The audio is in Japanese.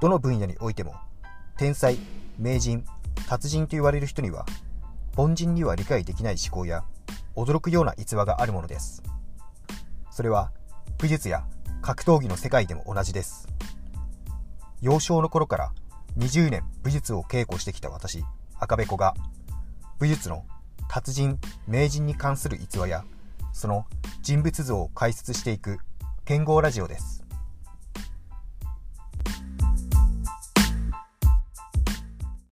どの分野においても、天才、名人、達人と言われる人には、凡人には理解できない思考や、驚くような逸話があるものです。それは、武術や格闘技の世界でも同じです。幼少の頃から20年武術を稽古してきた私、赤べこが、武術の達人、名人に関する逸話や、その人物像を解説していく剣豪ラジオです。